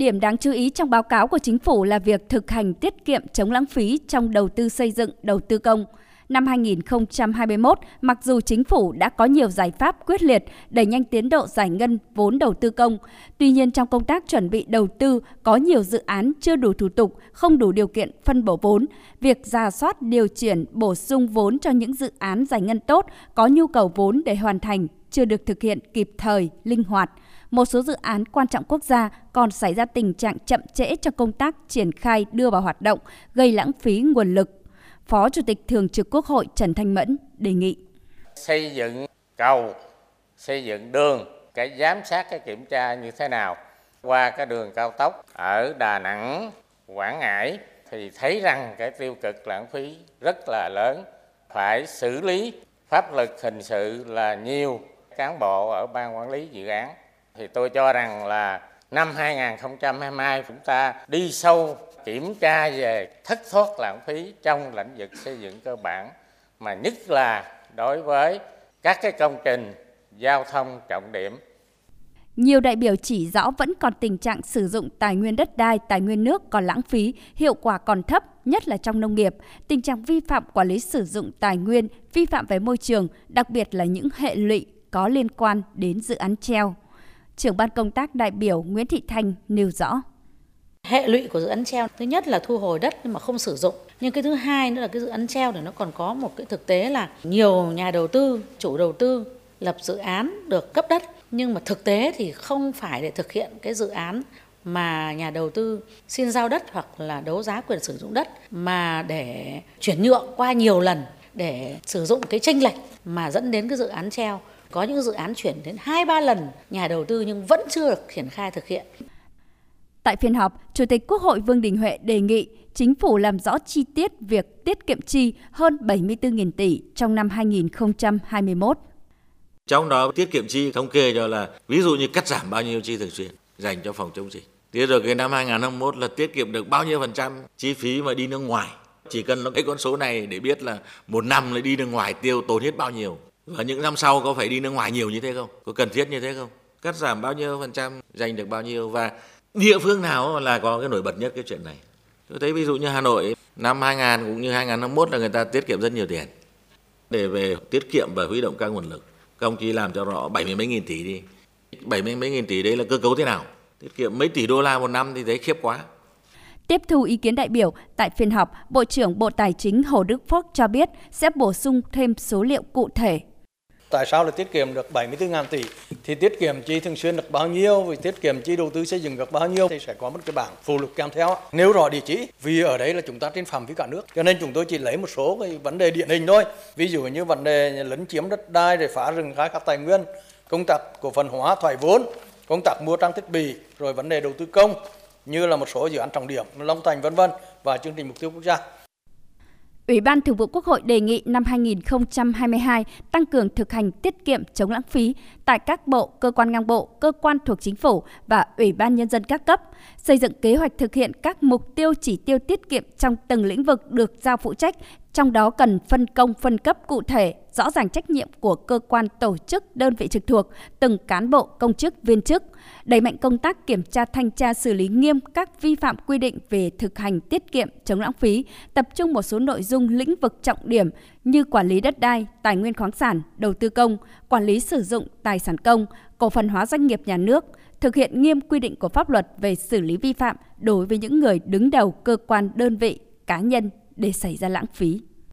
Điểm đáng chú ý trong báo cáo của chính phủ là việc thực hành tiết kiệm chống lãng phí trong đầu tư xây dựng, đầu tư công. Năm 2021, mặc dù chính phủ đã có nhiều giải pháp quyết liệt đẩy nhanh tiến độ giải ngân vốn đầu tư công, tuy nhiên trong công tác chuẩn bị đầu tư có nhiều dự án chưa đủ thủ tục, không đủ điều kiện phân bổ vốn. Việc ra soát điều chuyển bổ sung vốn cho những dự án giải ngân tốt có nhu cầu vốn để hoàn thành chưa được thực hiện kịp thời, linh hoạt một số dự án quan trọng quốc gia còn xảy ra tình trạng chậm trễ trong công tác triển khai đưa vào hoạt động, gây lãng phí nguồn lực. Phó Chủ tịch Thường trực Quốc hội Trần Thanh Mẫn đề nghị. Xây dựng cầu, xây dựng đường, cái giám sát, cái kiểm tra như thế nào qua cái đường cao tốc ở Đà Nẵng, Quảng Ngãi thì thấy rằng cái tiêu cực lãng phí rất là lớn, phải xử lý pháp lực hình sự là nhiều cán bộ ở ban quản lý dự án thì tôi cho rằng là năm 2022 chúng ta đi sâu kiểm tra về thất thoát lãng phí trong lĩnh vực xây dựng cơ bản mà nhất là đối với các cái công trình giao thông trọng điểm nhiều đại biểu chỉ rõ vẫn còn tình trạng sử dụng tài nguyên đất đai, tài nguyên nước còn lãng phí, hiệu quả còn thấp, nhất là trong nông nghiệp. Tình trạng vi phạm quản lý sử dụng tài nguyên, vi phạm về môi trường, đặc biệt là những hệ lụy có liên quan đến dự án treo trưởng ban công tác đại biểu Nguyễn Thị Thanh nêu rõ. Hệ lụy của dự án treo thứ nhất là thu hồi đất nhưng mà không sử dụng. Nhưng cái thứ hai nữa là cái dự án treo thì nó còn có một cái thực tế là nhiều nhà đầu tư, chủ đầu tư lập dự án được cấp đất nhưng mà thực tế thì không phải để thực hiện cái dự án mà nhà đầu tư xin giao đất hoặc là đấu giá quyền sử dụng đất mà để chuyển nhượng qua nhiều lần để sử dụng cái tranh lệch mà dẫn đến cái dự án treo có những dự án chuyển đến hai ba lần nhà đầu tư nhưng vẫn chưa được triển khai thực hiện. Tại phiên họp, Chủ tịch Quốc hội Vương Đình Huệ đề nghị chính phủ làm rõ chi tiết việc tiết kiệm chi hơn 74.000 tỷ trong năm 2021. Trong đó tiết kiệm chi thống kê cho là ví dụ như cắt giảm bao nhiêu chi thường xuyên dành cho phòng chống dịch. Thế rồi cái năm 2021 là tiết kiệm được bao nhiêu phần trăm chi phí mà đi nước ngoài. Chỉ cần lấy con số này để biết là một năm lại đi nước ngoài tiêu tốn hết bao nhiêu và những năm sau có phải đi nước ngoài nhiều như thế không? Có cần thiết như thế không? Cắt giảm bao nhiêu phần trăm giành được bao nhiêu? Và địa phương nào là có cái nổi bật nhất cái chuyện này? Tôi thấy ví dụ như Hà Nội năm 2000 cũng như 2021 là người ta tiết kiệm rất nhiều tiền. Để về tiết kiệm và huy động các nguồn lực. Các ông chí làm cho rõ bảy mươi mấy nghìn tỷ đi. Bảy mươi mấy nghìn tỷ đấy là cơ cấu thế nào? Tiết kiệm mấy tỷ đô la một năm thì thấy khiếp quá. Tiếp thu ý kiến đại biểu, tại phiên họp, Bộ trưởng Bộ Tài chính Hồ Đức Phước cho biết sẽ bổ sung thêm số liệu cụ thể. Tại sao là tiết kiệm được 74.000 tỷ? Thì tiết kiệm chi thường xuyên được bao nhiêu, vì tiết kiệm chi đầu tư xây dựng được bao nhiêu thì sẽ có một cái bảng phụ lục kèm theo. Nếu rõ địa chỉ, vì ở đấy là chúng ta trên phạm vi cả nước, cho nên chúng tôi chỉ lấy một số cái vấn đề điển hình thôi. Ví dụ như vấn đề lấn chiếm đất đai để phá rừng khai thác tài nguyên, công tác cổ phần hóa thoái vốn, công tác mua trang thiết bị, rồi vấn đề đầu tư công như là một số dự án trọng điểm, Long Thành vân vân và chương trình mục tiêu quốc gia. Ủy ban Thường vụ Quốc hội đề nghị năm 2022 tăng cường thực hành tiết kiệm chống lãng phí tại các bộ, cơ quan ngang bộ, cơ quan thuộc chính phủ và Ủy ban Nhân dân các cấp, xây dựng kế hoạch thực hiện các mục tiêu chỉ tiêu tiết kiệm trong từng lĩnh vực được giao phụ trách, trong đó cần phân công phân cấp cụ thể, rõ ràng trách nhiệm của cơ quan tổ chức, đơn vị trực thuộc, từng cán bộ, công chức, viên chức, đẩy mạnh công tác kiểm tra thanh tra xử lý nghiêm các vi phạm quy định về thực hành tiết kiệm chống lãng phí, tập trung một số nội dung lĩnh vực trọng điểm như quản lý đất đai, tài nguyên khoáng sản, đầu tư công, quản lý sử dụng tài sản công, cổ phần hóa doanh nghiệp nhà nước, thực hiện nghiêm quy định của pháp luật về xử lý vi phạm đối với những người đứng đầu cơ quan đơn vị, cá nhân để xảy ra lãng phí.